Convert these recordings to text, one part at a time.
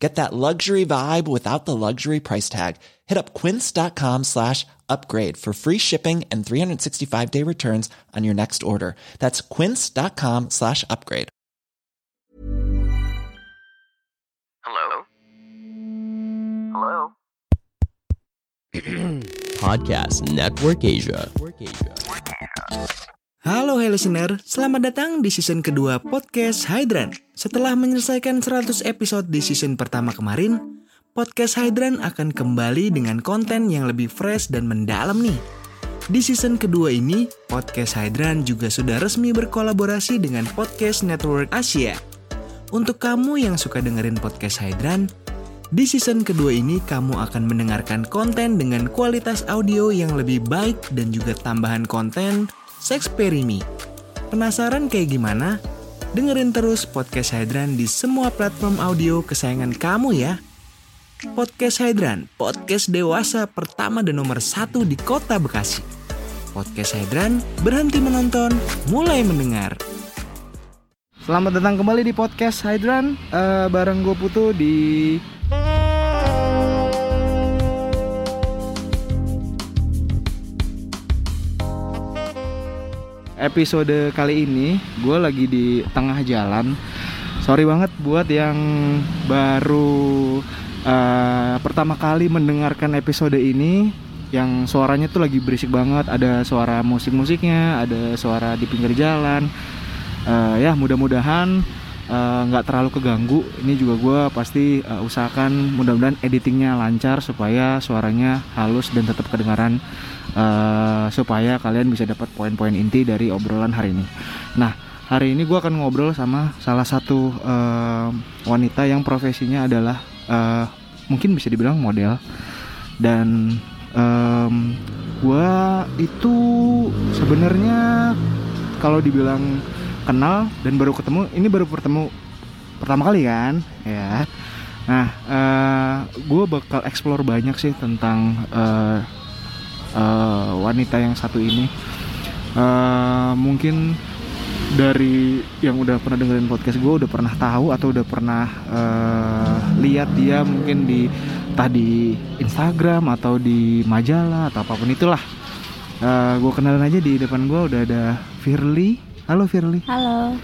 Get that luxury vibe without the luxury price tag. Hit up quince.com slash upgrade for free shipping and 365 day returns on your next order. That's quince.com slash upgrade. Hello? Hello? Podcast Network Asia. Halo hey listener, selamat datang di season kedua podcast Hydran. Setelah menyelesaikan 100 episode di season pertama kemarin, podcast Hydran akan kembali dengan konten yang lebih fresh dan mendalam nih. Di season kedua ini, podcast Hydran juga sudah resmi berkolaborasi dengan Podcast Network Asia. Untuk kamu yang suka dengerin podcast Hydran, di season kedua ini kamu akan mendengarkan konten dengan kualitas audio yang lebih baik dan juga tambahan konten Sexperimi. Penasaran kayak gimana? Dengerin terus Podcast Hydran di semua platform audio kesayangan kamu ya. Podcast Hydran, podcast dewasa pertama dan nomor satu di kota Bekasi. Podcast Hydran, berhenti menonton, mulai mendengar. Selamat datang kembali di Podcast Hydran, uh, bareng gue Putu di episode kali ini gue lagi di tengah jalan. Sorry banget buat yang baru uh, pertama kali mendengarkan episode ini yang suaranya tuh lagi berisik banget. Ada suara musik-musiknya ada suara di pinggir jalan. Uh, ya mudah-mudahan nggak uh, terlalu keganggu ini juga gue pasti uh, usahakan mudah-mudahan editingnya lancar supaya suaranya halus dan tetap kedengaran uh, supaya kalian bisa dapat poin-poin inti dari obrolan hari ini. Nah, hari ini gue akan ngobrol sama salah satu uh, wanita yang profesinya adalah uh, mungkin bisa dibilang model dan um, gue itu sebenarnya kalau dibilang kenal dan baru ketemu ini baru bertemu pertama kali kan? Ya. Nah uh, gue bakal explore banyak sih tentang uh, uh, wanita yang satu ini. Uh, mungkin dari yang udah pernah dengerin podcast gue udah pernah tahu atau udah pernah uh, lihat dia mungkin di entah di Instagram atau di majalah atau apa pun itulah. Uh, gue kenalin aja di depan gue udah ada Firly Halo Firly. Halo.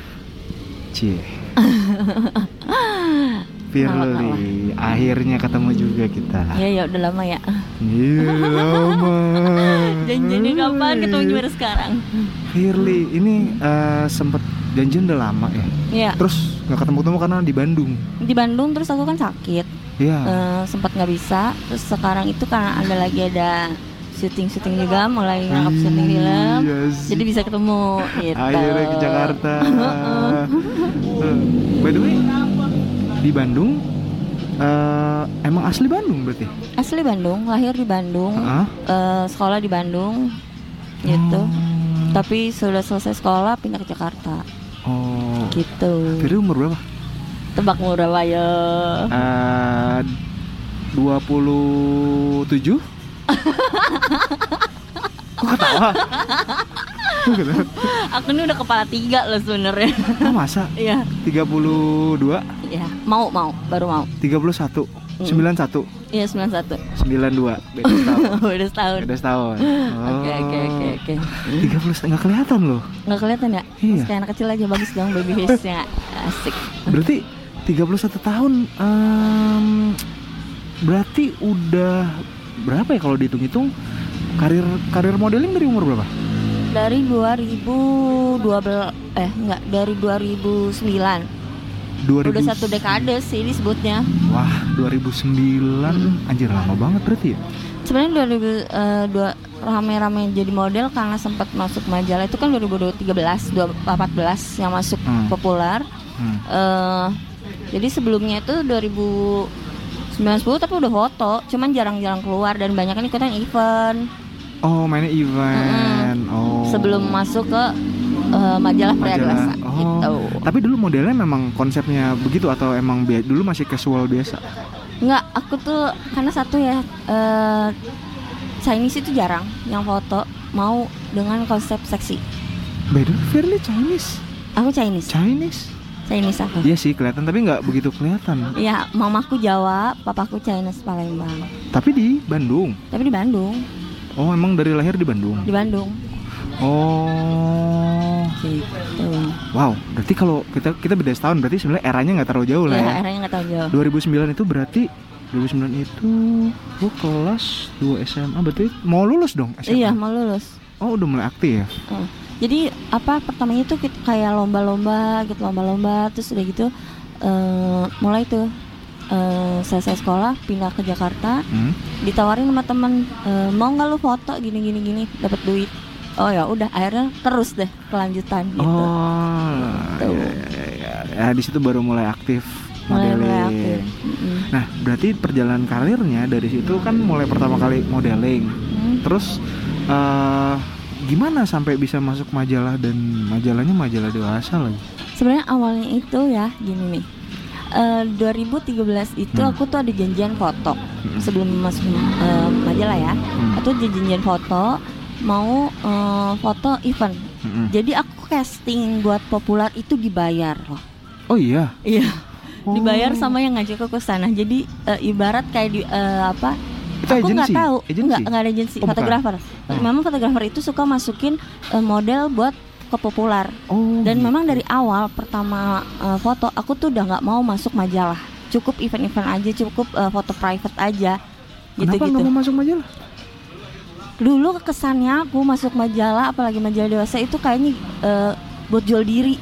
Cie. Firly, akhirnya ketemu juga kita. Ya ya udah lama ya. Iya lama. Janjinya kapan ketemu gimana sekarang? Firly, ini uh, sempet janjian udah lama ya. Iya. Terus nggak ketemu-ketemu karena di Bandung. Di Bandung terus aku kan sakit. Iya. Uh, sempat nggak bisa. Terus sekarang itu karena ada lagi ada syuting-syuting juga mulai nangkap syuting film Yes. jadi bisa ketemu gitu Akhirnya ke Jakarta. Uh, by the way, di Bandung uh, emang asli Bandung berarti? asli Bandung lahir di Bandung Hah? eh, sekolah di Bandung gitu Oh. tapi sudah selesai sekolah pindah ke Jakarta Oh. gitu Firly umur berapa? tebak umur berapa ya Uh, 27 Kok ketawa? Aku ini udah kepala tiga loh sebenarnya. Oh masa? Iya. 32 Iya. Mau mau. Baru mau. 31 Mm. 91 Iya 91 92 Beda setahun. Udah setahun. Beda setahun. Oke oke oke oke. 30 nggak kelihatan loh. Nggak kelihatan ya? Iya. Kayak anak kecil aja. Bagus dong baby face-nya Asik. Berarti 31 tahun em, Berarti udah Berapa ya kalau dihitung-hitung? Karir karir modeling dari umur berapa? Dari 2012 Eh enggak Dari 2009 2000 Udah satu dekade sih disebutnya. Wah 2009 Anjir lama banget berarti ya? Sebenarnya 2000 eh, dua rame-rame jadi model karena sempat masuk majalah. Itu kan 2013 2014 yang masuk Hmm. populer Hmm. eh jadi sebelumnya itu 2009 tapi udah foto cuman jarang-jarang keluar dan banyak kan ikutan event Oh mainnya event Oh sebelum masuk ke eh, majalah pria Majalah. dewasa Oh. gitu. Tapi dulu modelnya memang konsepnya begitu atau emang dulu masih casual biasa? Enggak, aku tuh karena satu ya eh Chinese itu jarang yang foto mau dengan konsep seksi. Beda Firly Chinese. Aku Chinese, Chinese. Chinese aku. Iya sih kelihatan tapi nggak begitu kelihatan. Iya, mamaku Jawa, papaku Chinese Palembang. Tapi di Bandung. Tapi di Bandung, Oh emang dari lahir di Bandung. di Bandung. Oh. Gitu. Wow. Berarti kalau kita kita beda setahun berarti sebenarnya eranya nggak terlalu jauh lah Ya, ya. akhirnya nggak tahu jauh. 2009 itu berarti 2009 itu gua kelas 2 SMA berarti mau lulus dong SMA. Iya, mau lulus. Oh udah mulai aktif. Eh, Jadi apa pertamanya tuh kita kayak lomba-lomba gitu, lomba-lomba terus udah gitu eh mulai tuh eh selesai sekolah pindah ke Jakarta Hmm. ditawarin sama temen eh, mau nggak lu foto gini gini gini dapat duit oh ya udah akhirnya terus deh kelanjutan gitu Oh, Gitu. ya, ya, ya, ya. di situ baru mulai aktif mulai mulai modeling. aktif. Nah, berarti perjalanan karirnya dari situ kan mulai pertama kali modeling. Hmm. Terus eh gimana sampai bisa masuk majalah dan majalahnya majalah dewasa lagi? sebenarnya awalnya itu ya gini nih Eh 2013 itu Hmm. aku tuh ada janjian foto Hmm. sebelum masuk eh, majalah ya Hmm. tuh janjian foto mau eh, foto event Mm-mm. jadi aku casting buat populer itu dibayar loh Oh iya. iya Oh. dibayar sama yang ngajak aku ke sana jadi eh, ibarat kayak di eh, apa Itu aku nggak tahu. Nggak nggak ada agensi. Oh, bukan. fotografer. Oh. memang fotografer itu suka masukin eh, model buat ke populer Oh. dan gitu. memang dari awal pertama eh, foto aku tuh udah nggak mau masuk majalah. Cukup event-event aja cukup eh, foto private aja. Gitu Kenapa gitu. mau masuk majalah? dulu kesannya aku masuk majalah apalagi majalah dewasa itu kayaknya eh, buat jual diri.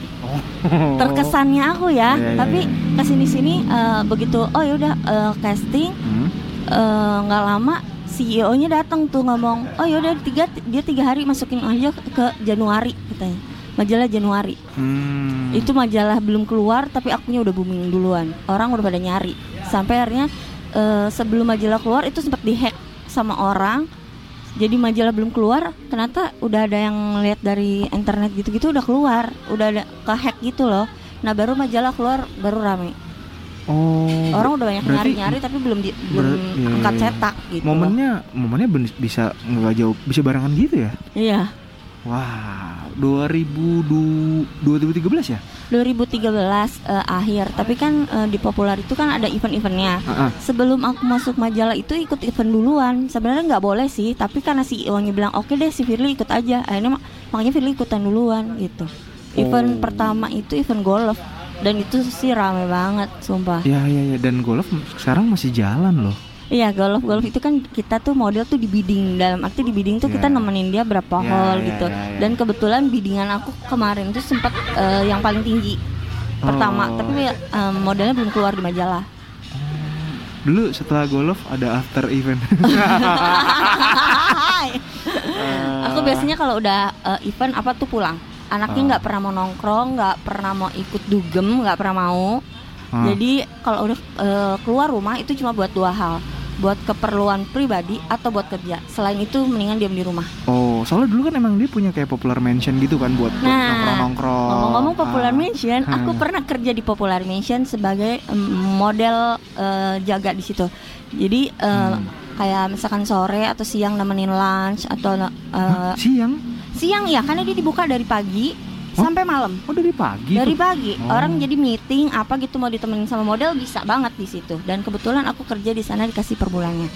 Terkesannya aku ya. Iya, iya, tapi ke sini sini eh, begitu oh yaudah eh, casting. Hmm. Eh, nggak lama CEO-nya datang tuh ngomong oh yaudah tiga dia tiga hari masukin aja ke Januari katanya. Majalah Januari. Hmm. itu majalah belum keluar tapi akunya udah booming duluan. Orang udah pada nyari. Sampai akhirnya eh, sebelum majalah keluar itu sempat dihack sama orang. Jadi majalah belum keluar ternyata udah ada yang lihat dari internet gitu-gitu udah keluar. Udah ada kehack gitu loh. Nah baru majalah keluar baru rame Oh. orang udah banyak nyari-nyari tapi belum di, belum iya, angkat iya, iya. cetak gitu loh. momennya momennya bisa nggak jauh bisa barengan gitu ya? iya Wah, 2000 du- 2013 ya? 2013 eh, akhir tapi kan eh, di populer itu kan ada event-eventnya Ah, ah. sebelum aku masuk majalah itu ikut event duluan sebenarnya nggak boleh sih tapi karena CEO-nya bilang oke deh si Firly ikut aja akhirnya mak- makanya Firly ikutan duluan gitu event Oh. pertama itu event golf dan itu sih rame banget sumpah Ya ya ya dan golf sekarang masih jalan loh. iya golf golf itu kan kita tuh model tuh di bidding dalam arti di bidding tuh kita Ya. nemenin dia berapa Ya, hole ya, gitu ya, ya. dan kebetulan biddingan aku kemarin tuh sempat eh, yang paling tinggi pertama Oh. tapi eh, modelnya belum keluar di majalah Dulu setelah golf ada after event. aku biasanya kalau udah eh, event apa tuh pulang anaknya Oh. nggak pernah mau nongkrong nggak pernah mau ikut dugem nggak pernah mau Ah. jadi kalau udah eh, keluar rumah itu cuma buat dua hal buat keperluan pribadi atau buat kerja selain itu mendingan diam di rumah Oh, soalnya dulu kan emang dia punya kayak popular mention gitu kan buat, Nah, nongkrong-nongkrong. ngomong-ngomong popular Ah. mention aku Ah. pernah kerja di popular mention sebagai model eh, jaga di situ jadi eh, Hmm. kayak misalkan sore atau siang nemenin lunch atau Hah, siang? Siang ya karena dia dibuka dari pagi Oh, sampai malam. Oh dari pagi dari pagi. Oh. orang jadi meeting apa gitu mau ditemenin sama model bisa banget di situ. Dan kebetulan aku kerja di sana dikasih per bulannya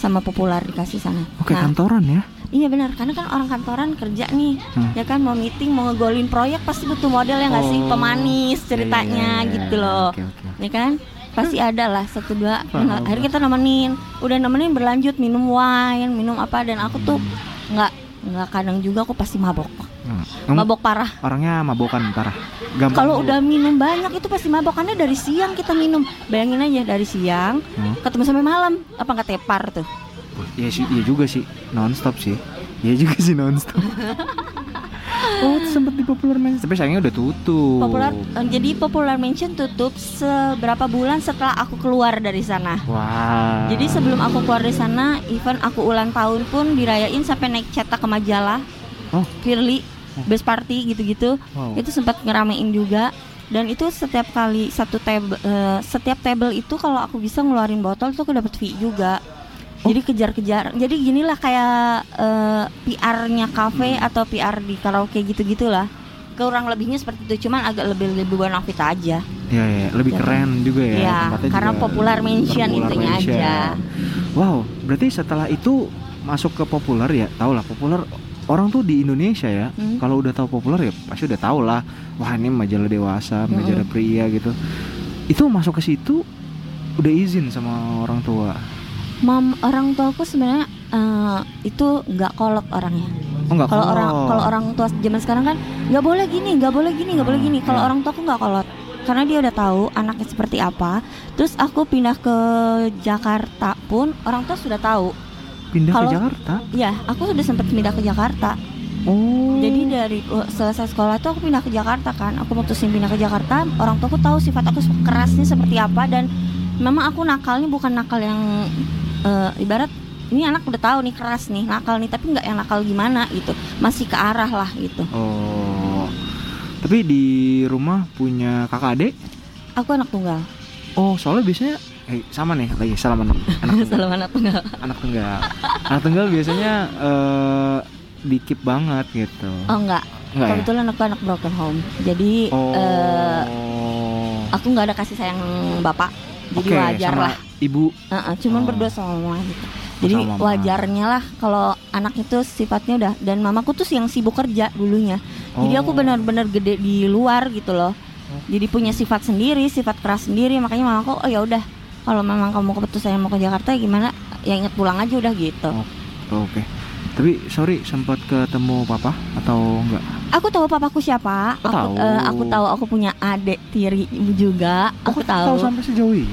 sama populer dikasih sana. Oke nah kantoran ya? iya benar. Karena kan orang kantoran kerja nih Hmm. ya kan? Mau meeting mau ngegolin proyek pasti butuh model yang nggak sih? Oh. pemanis Iya, ceritanya iya, iya, gitu iya. loh. Oke, oke. ya kan? Pasti ada lah satu dua. Nah, akhirnya kita nemenin. Udah nemenin berlanjut minum wine minum apa. Dan aku tuh nggak nggak kadang juga aku pasti mabok Hmm. Mabok parah orangnya mabokan parah. Kalau udah minum banyak itu pasti mabok karena dari siang kita minum. Bayangin aja dari siang Hmm. ketemu sampai malam. Apa nggak tepar tuh? Iya sih, iya juga sih. Non-stop sih. Iya juga sih non-stop. oh, itu sempet di popular mention, tapi sayangnya udah tutup. Popular eh, jadi popular mention tutup seberapa bulan setelah aku keluar dari sana. Wah. Jadi sebelum aku keluar dari sana, event aku ulang tahun pun dirayain sampai naik cetak ke majalah. Oh. Firly best party gitu-gitu Wow. itu sempat ngeramein juga dan itu setiap kali satu table eh, setiap table itu kalau aku bisa ngeluarin botol tuh aku dapat fee juga jadi kejar-kejar jadi ginilah kayak eh, PR-nya kafe atau PR di karaoke gitu-gitulah kurang lebihnya seperti itu cuman agak lebih lebih bonafit aja Iya, iya, lebih Ya. keren juga ya. Iya, tempatnya karena juga popular mention popular intinya mention. aja. Wow, berarti setelah itu masuk ke populer ya, tau lah populer orang tuh di Indonesia ya, Hmm. kalau udah tahu populer ya pasti udah tahu lah. Wah ini majalah dewasa, majalah pria gitu. Itu masuk ke situ udah izin sama orang tua. Mam orang tuaku sebenarnya eh, itu nggak kolot orangnya. Oh Kalau orang kalau orang tua zaman sekarang kan nggak boleh gini, nggak boleh gini, nggak boleh gini. Kalau ya. orang tua aku nggak kolot karena dia udah tahu anaknya seperti apa. Terus aku pindah ke Jakarta pun orang tua sudah tahu. pindah kalau- ke Jakarta. Ya, aku sudah sempat pindah ke Jakarta. Oh. Jadi dari uh, selesai sekolah itu aku pindah ke Jakarta kan. Aku mutusin pindah ke Jakarta. Orang tuaku tahu sifat aku kerasnya seperti apa dan memang aku nakalnya bukan nakal yang eh, ibarat ini anak udah tahu nih keras nih nakal nih tapi nggak yang nakal gimana gitu. Masih ke arah lah gitu. Oh. Tapi di rumah punya kakak adik? Aku anak tunggal. Oh, soalnya biasanya eh sama nih lagi salaman anak tunggal. Anak tunggal. anak tunggal. anak tunggal biasanya eh dikip banget gitu. Oh enggak. Enggak ya? Kebetulan aku anak broken home. Jadi Oh. eh, aku nggak ada kasih sayang bapak. Jadi Oke, wajar sama lah. Ibu. Heeh, cuman Oh. berdua sama mama gitu. Jadi Sama mama. wajarnya lah kalau anak itu sifatnya udah dan mamaku tuh yang sibuk kerja dulunya. Jadi aku Oh. benar-benar gede di luar gitu loh. Jadi punya sifat sendiri, sifat keras sendiri. Makanya mamaku oh ya udah kalau memang kamu keputusan mau ke Jakarta ya gimana ya inget pulang aja udah gitu. Oh, Oke. Tapi sorry sempat ketemu papa atau enggak? Aku tahu papaku siapa. Oh, aku tahu. eh, aku tahu aku punya adik tiri juga. Aku Oh, tahu. sampai sejauh itu.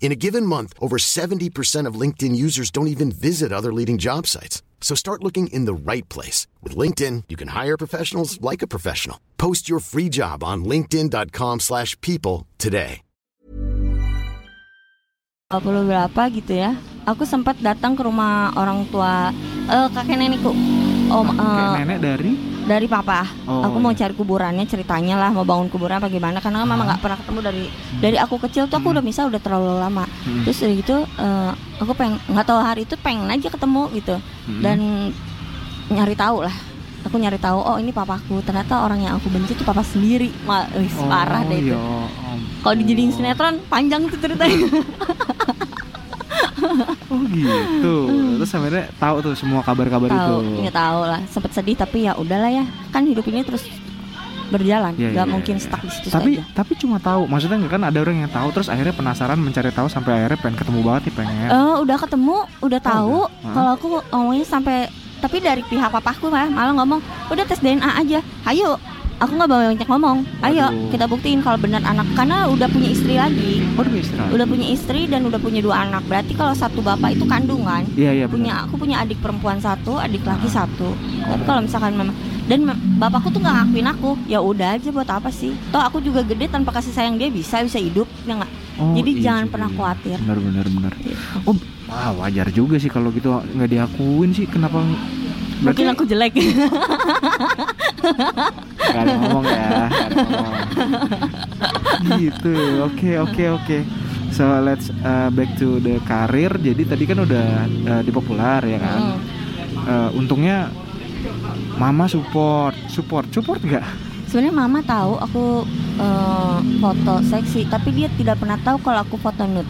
In a given month, over 70% of LinkedIn users don't even visit other leading job sites. So start looking in the right place. With LinkedIn, you can hire professionals like a professional. Post your free job on linkedin.com/people slash people today. 20 berapa gitu ya. Aku sempat datang ke rumah orang tua eh, kakek nenekku. Om Kayak nenek dari dari papa. Oh, aku mau iya. cari kuburannya ceritanya lah mau bangun kuburan apa gimana karena memang nggak pernah ketemu dari dari aku kecil tuh aku udah misal udah terlalu lama. Hmm. Terus dari gitu eh, aku pengen nggak tahu hari itu pengen aja ketemu gitu Hmm. dan nyari tahu lah. Aku nyari tahu oh ini papaku ternyata orang yang aku benci itu papa sendiri. Wis, Oh, parah deh itu. ya. Kalau dijadiin sinetron panjang tuh ceritanya. Oh gitu. Terus akhirnya tahu tuh semua kabar-kabar itu. tahu ya tahu lah sempet sedih tapi ya udahlah ya kan hidup ini terus berjalan Iya, nggak iya, mungkin iya. stuck di situ Tapi saja tapi cuma tahu. Maksudnya kan ada orang yang tahu terus akhirnya penasaran mencari tahu sampai akhirnya pengen ketemu banget nih pengen. Eh, udah ketemu udah tahu udah. Hah? kalau aku ngomongnya sampai tapi dari pihak papaku mah malah ngomong udah tes DNA aja ayo aku nggak bawa banyak ngomong. Ayo Waduh. kita buktiin kalau benar anak karena udah punya istri lagi. Oh, udah istirahat. udah punya istri dan udah punya dua anak. Berarti kalau satu bapak itu kandungan Iya iya punya aku punya adik perempuan satu adik laki satu. Tapi kalau misalkan memang dan bapakku tuh nggak ngakuin aku. Ya udah aja buat apa sih? Toh aku juga gede tanpa kasih sayang dia bisa bisa hidup ya nggak? Oh, jadi iya jangan juga, pernah iya. khawatir. Benar benar benar. Gitu. Oh, wah wajar juga sih kalau gitu nggak diakuin sih. Kenapa mungkin aku jelek Gak ada ngomong ya ada ngomong. Gitu Oke oke oke So let's uh, back to the karir Jadi tadi kan udah uh, di populer ya kan Hmm. Uh, Untungnya Mama support Support Support nggak? sebenarnya mama tahu aku eh, foto seksi tapi dia tidak pernah tahu kalau aku foto nude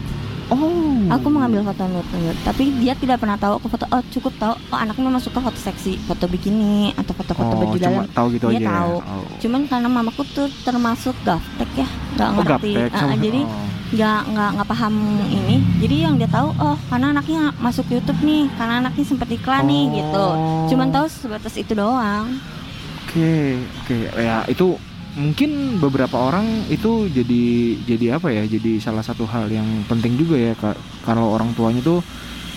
Oh. Aku mengambil foto nude, tapi dia tidak pernah tahu aku foto. Oh cukup tahu. Oh anaknya memang suka foto seksi, foto bikini atau foto-foto Oh, baju cuma dalam. tahu gitu dia aja. ya? tahu. Oh. Cuman karena mamaku tuh termasuk gaptek ya, nggak Oh, ngerti. gaptek sama- jadi oh. nggak nggak nggak paham ini. Jadi yang dia tahu, oh karena anaknya masuk YouTube nih, karena anaknya sempat iklan nih gitu. Oh. Cuman tahu sebatas itu doang. Oke, oke. Ya, itu mungkin beberapa orang itu jadi jadi apa ya? Jadi salah satu hal yang penting juga ya Kak. Kalau orang tuanya tuh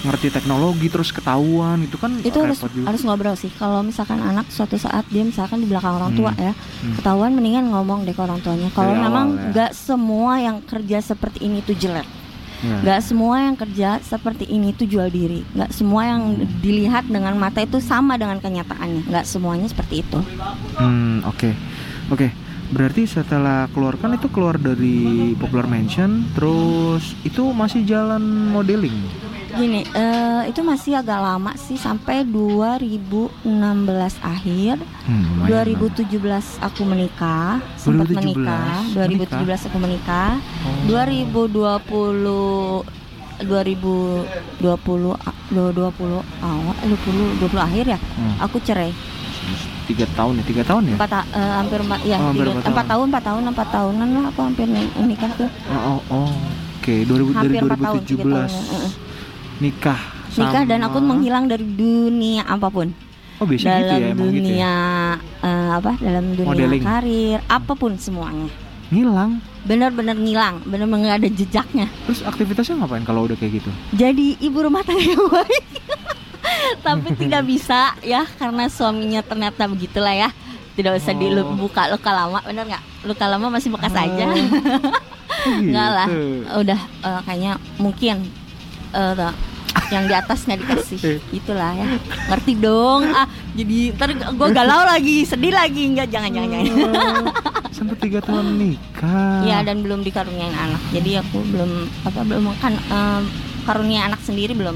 ngerti teknologi terus ketahuan itu kan itu harus juga. harus ngobrol sih kalau misalkan anak suatu saat dia misalkan di belakang orang tua Hmm. ya Hmm. ketahuan mendingan ngomong deh ke orang tuanya kalau memang ya. nggak semua yang kerja seperti ini tuh jelek Ya. nggak semua yang kerja seperti ini tuh jual diri nggak semua yang dilihat dengan mata itu sama dengan kenyataannya nggak semuanya seperti itu Hmm, oke. Oke. Berarti setelah keluar kan itu keluar dari Popular Mansion terus itu masih jalan modeling. gini eh, itu masih agak lama sih sampai 2016 akhir Hmm, lumayan lah. 2017 aku menikah, sempat 2017 menikah. 2017 aku menikah. Oh. 2020 2020 a- 2020 awal eh, 20 20 akhir ya Hmm. aku cerai tiga tahun ya? Tiga tahun ya? Empat ta- eh, hampir empat ya Oh, hampir empat empat tahun. empat tahun empat tahunan lah aku hampir ni- nikah tuh. Oh, oh, oh. oke. 2000 dari hampir tahun tiga 2017 tahun eh, eh. nikah nikah dan sama- aku menghilang dari dunia apa pun. Oh biasa dalam gitu ya emang gitu dunia ya eh, apa dalam dunia Modeling. karir apa pun semuanya. Ngilang? Benar-benar ngilang benar-benar nggak ada jejaknya. Terus aktivitasnya ngapain kalau udah kayak gitu? Jadi ibu rumah tangga yang baik tapi tidak bisa ya karena suaminya ternyata begitulah ya. Tidak usah Oh. dibuka luka lama bener nggak? Luka lama masih bekas aja. Oh, Enggak lah. gitu. udah eh, kayaknya mungkin eh, tuh, yang di atas nggak Eh. dikasih itulah ya. Ngerti dong. Ah jadi ntar gue galau lagi sedih lagi. Nggak jangan jangan jangan. Oh, sampai tiga tahun nikah Iya dan belum dikaruniain anak. Jadi aku belum apa belum kan eh, karunia anak sendiri belum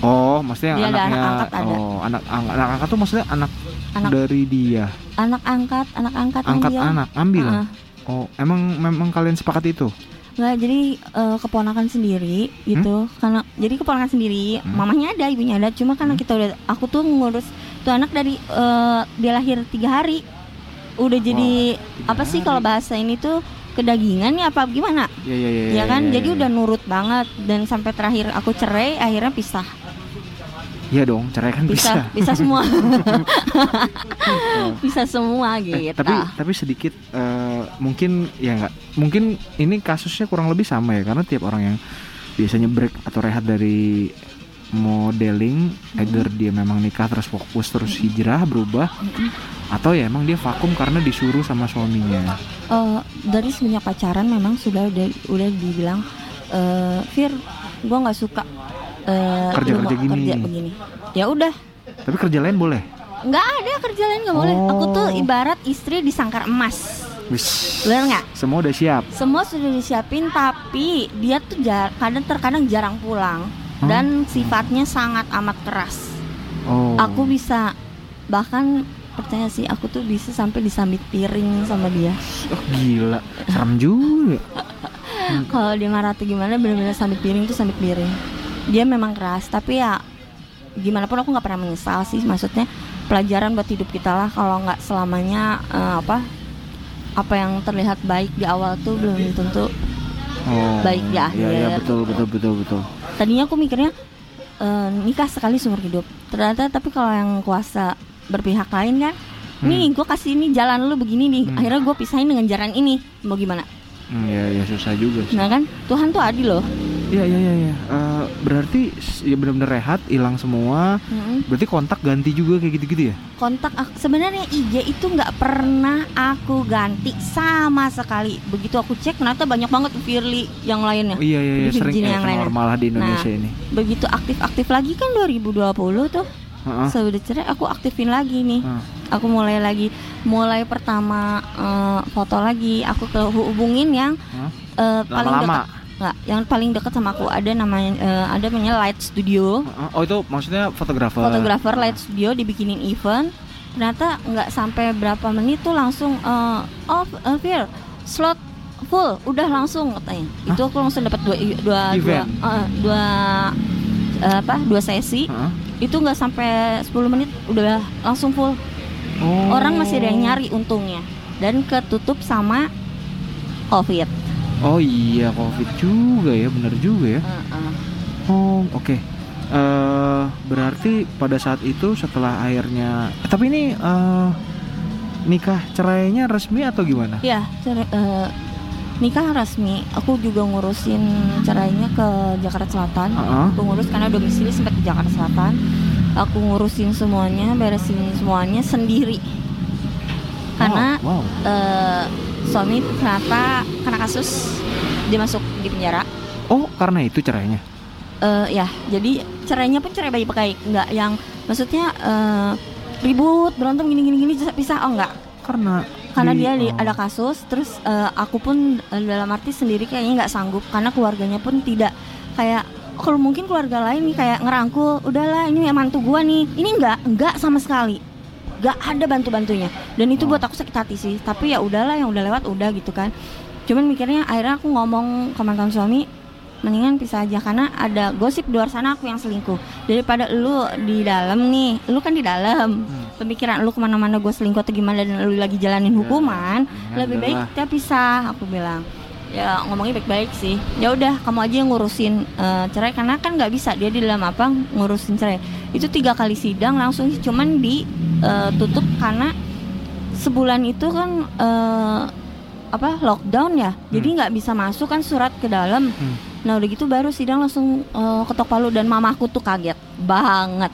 oh maksudnya Dia anaknya anak angkat, ada. oh anak ang- anak angkat tuh maksudnya anak, Anak- dari dia? Anak angkat anak angkat angkat dia. anak ambil Heeh. oh emang memang kalian sepakat itu? Nggak, jadi eh, keponakan sendiri gitu. Karena jadi keponakan sendiri Hmm. mamanya ada ibunya ada. Cuma karena kita udah aku tuh ngurus tuh anak dari eh, dia lahir tiga hari. Udah jadi tiga apa sih kalau bahasa ini tuh kedagingan ya apa gimana? Ya ya ya ya kan? jadi ya. udah nurut banget dan sampai terakhir aku cerai akhirnya pisah Iya dong cerai kan bisa, pisah pisah semua. Bisa semua gitu. Eh, tapi tapi sedikit eh, mungkin ya nggak mungkin ini kasusnya kurang lebih sama ya karena tiap orang yang biasanya break atau rehat dari modeling either dia memang nikah terus fokus terus hijrah berubah atau ya emang dia vakum karena disuruh sama suaminya. Eh, dari semenjak pacaran memang sudah udah udah dibilang eh Fir gua nggak suka eh, gini. kerja begini. Ya udah. Tapi kerja lain boleh? Nggak ada kerja lain nggak boleh. Aku tuh Oh. ibarat istri di sangkar emas. Wis, benar nggak? Semua udah siap? Semua sudah disiapin tapi dia tuh jar- kadang terkadang jarang pulang. Hmm. dan sifatnya sangat amat keras. Oh. Aku bisa bahkan percaya sih aku tuh bisa sampai disambit piring sama dia. Oh, gila. Serem juga. Kalau dia marah tuh gimana bener-bener sambit piring tuh sambit piring dia memang keras tapi ya gimana pun aku nggak pernah menyesal sih maksudnya pelajaran buat hidup kita lah. Kalau nggak selamanya eh, apa apa yang terlihat baik di awal tuh belum tentu oh Baik di ya ya akhir. betul betul betul betul. Tadinya aku mikirnya eh, nikah sekali seumur hidup. Ternyata tapi kalau yang kuasa berpihak lain kan nih gue kasih ini jalan lu begini nih. Hmm. akhirnya gue pisahin dengan jalan ini. Mau gimana? Hmm, ya ya susah juga sih. Nah kan Tuhan tuh adil loh Iya iya iya. iya. Eh, berarti ya benar-benar rehat, hilang semua. Mm-mm. Berarti kontak ganti juga kayak gitu-gitu ya? kontak sebenarnya IG itu nggak pernah aku ganti sama sekali begitu aku cek ternyata banyak banget Firly yang lainnya Oh, iya iya iya sering ya, yang lainnya. normal lah di Indonesia Nah. ini. begitu aktif-aktif lagi kan 2020 tuh Heeh. sudah cerai aku aktifin lagi nih Heeh. aku mulai lagi mulai pertama eh, foto lagi aku ke hubungin yang Hah? eh, paling Lama-lama. dekat nggak yang paling dekat sama aku ada namanya eh, ada namanya Light Studio. Oh itu maksudnya fotografer. fotografer Light Studio dibikinin event ternyata nggak sampai berapa menit tuh langsung eh, oh eh, Fir slot full udah langsung katanya itu aku langsung dapat dua dua dua eh, dua eh, apa dua sesi Hah? itu nggak sampai 10 menit udah langsung full Oh. orang masih ada yang nyari untungnya dan ketutup sama covid Oh iya covid juga ya, bener juga ya. Heeh. Oh oke. Eh berarti pada saat itu setelah akhirnya, eh, tapi ini eh nikah cerainya resmi atau gimana? ya cerai- eh, nikah resmi aku juga ngurusin cerainya ke Jakarta Selatan Heeh. aku ngurus karena domisili sempat di Jakarta Selatan aku ngurusin semuanya beresin semuanya sendiri karena wow, wow. eh, suami ternyata kena kasus dia masuk di penjara. Oh karena itu cerainya. Eh, ya jadi cerainya pun cerai baik-baik. Nggak yang maksudnya eh, ribut berantem gini gini gini pisah oh enggak Karena karena di- dia di- oh. ada kasus terus eh, aku pun eh, dalam arti sendiri kayaknya nggak sanggup. Karena keluarganya pun tidak kayak kalau mungkin keluarga lain nih kayak ngerangkul udahlah ini mantu gua nih. Ini enggak enggak sama sekali nggak ada bantu bantunya dan itu buat aku sakit hati sih. Tapi ya udahlah yang udah lewat udah gitu kan. Cuman mikirnya akhirnya aku ngomong ke mantan suami mendingan pisah aja karena ada gosip di luar sana aku yang selingkuh. Daripada lu di dalam nih. Lu kan di dalam. Pemikiran lu ke mana-mana gue selingkuh atau gimana dan lu lagi jalanin hukuman mendingan lebih baik kita pisah aku bilang ya ngomongnya baik-baik sih. Ya udah kamu aja yang ngurusin eh, cerai karena kan nggak bisa dia di dalam apa ngurusin cerai. Itu tiga kali sidang langsung sih, cuman ditutup karena sebulan itu kan eh, apa lockdown ya. Jadi nggak bisa masuk kan surat ke dalam. Hmm. nah udah gitu baru sidang langsung eh, ketok palu dan mamaku tuh kaget banget.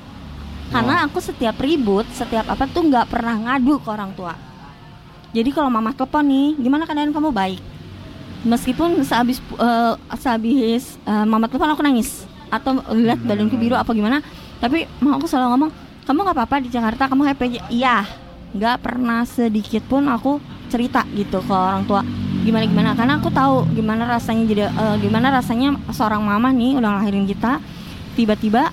Karena aku setiap ribut setiap apa tuh nggak pernah ngadu ke orang tua. Jadi kalau mama telepon nih gimana keadaan kamu? Baik meskipun sehabis eh, sehabis eh, mama telepon aku nangis. Atau lihat badanku biru apa gimana. Tapi mama aku selalu ngomong kamu nggak apa-apa di Jakarta kamu happy aja. Iya nggak pernah sedikit pun aku cerita gitu ke orang tua. Gimana gimana? Karena aku tahu gimana rasanya jadi eh, gimana rasanya seorang mama nih udah ngelahirin kita. Tiba-tiba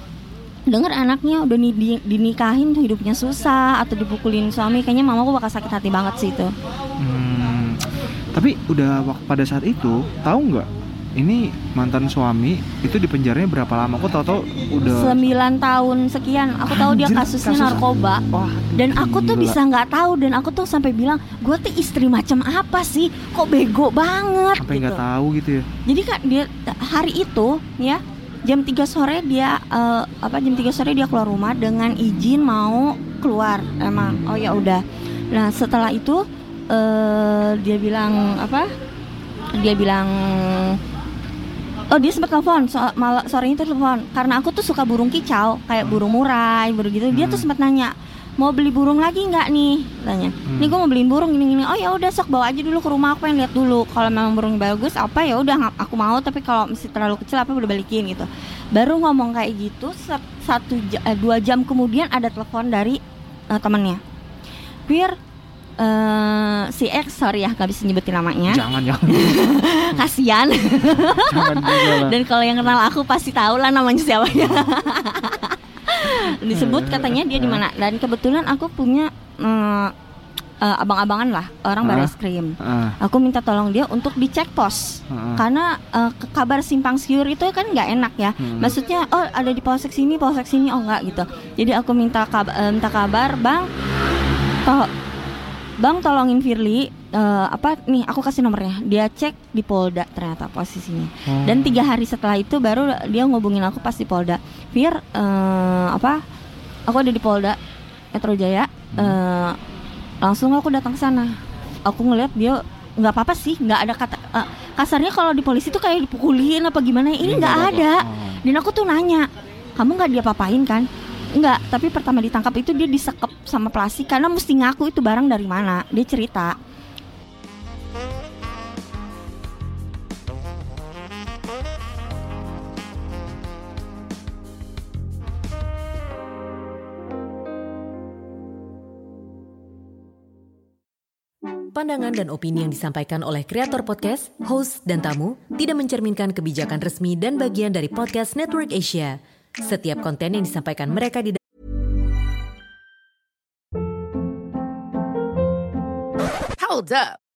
dengar anaknya udah ni- di- dinikahin hidupnya susah atau dipukulin suami kayaknya mamaku bakal sakit hati banget sih itu. Hmm, tapi udah pada saat itu tahu nggak? Ini mantan suami itu di penjaranya berapa lama? Aku tahu-tahu udah. 9 tahun sekian aku tahu dia kasusnya kasus- narkoba Wah, dan aku tuh gila. bisa nggak tahu dan aku tuh sampai bilang gue tuh istri macam apa sih kok bego banget sampai nggak gitu. tahu gitu ya. jadi kan dia hari itu ya jam 3 sore dia eh, apa jam 3 sore dia keluar rumah dengan izin mau keluar emang oh ya udah nah setelah itu eh dia bilang apa? Dia bilang oh dia sempat telepon so, malah sorenya itu telepon karena aku tuh suka burung kicau kayak burung murai burung gitu dia tuh Hmm. sempat nanya mau beli burung lagi nggak nih? Tanya. Nih gue mau beliin burung gini gini oh ya udah sok bawa aja dulu ke rumah aku pengen lihat dulu. Kalau memang burungnya bagus apa ya udah aku mau. Tapi kalau masih terlalu kecil apa udah balikin gitu. Baru ngomong kayak gitu sa- satu ja- eh, dua jam kemudian ada telepon dari temannya Fir eh, si X sorry ya nggak bisa nyebutin namanya Jangan jangan kasian jangan dan kalau yang kenal aku pasti tahu lah namanya siapa ya. Disebut katanya dia di mana dan kebetulan aku punya eh, eh, abang-abangan lah orang Ah. baris krim. Ah, Aku minta tolong dia untuk dicek pos ah. karena eh, ke- kabar simpang siur itu kan nggak enak ya. Hmm. Maksudnya oh ada di polsek sini, polsek sini oh nggak gitu. Jadi aku minta kabar, minta kabar, bang, to- bang tolongin Firly eh, apa nih aku kasih nomornya. Dia cek di Polda ternyata posisinya. Oh. Dan tiga hari setelah itu baru dia ngubungin aku pas di Polda. Fir eh, apa? Aku ada di Polda Metro Jaya. eh, langsung aku datang ke sana. Aku ngeliat dia nggak apa-apa sih, nggak ada kata eh, kasarnya kalau di polisi tuh kayak dipukulin apa gimana. Ini nggak ada. Oh. Dan aku tuh nanya, kamu nggak dia papain kan? Enggak, tapi pertama ditangkap itu dia disekep sama plastik karena mesti ngaku itu barang dari mana. Dia cerita. Pandangan dan opini yang disampaikan oleh kreator podcast, host, dan tamu tidak mencerminkan kebijakan resmi dan bagian dari podcast Network Asia. Setiap konten yang disampaikan mereka di Hold up.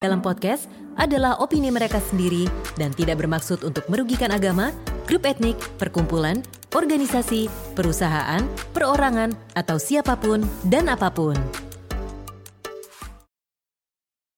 Dalam podcast adalah opini mereka sendiri dan tidak bermaksud untuk merugikan agama, grup etnik, perkumpulan, organisasi, perusahaan, perorangan, atau siapa pun dan apa pun.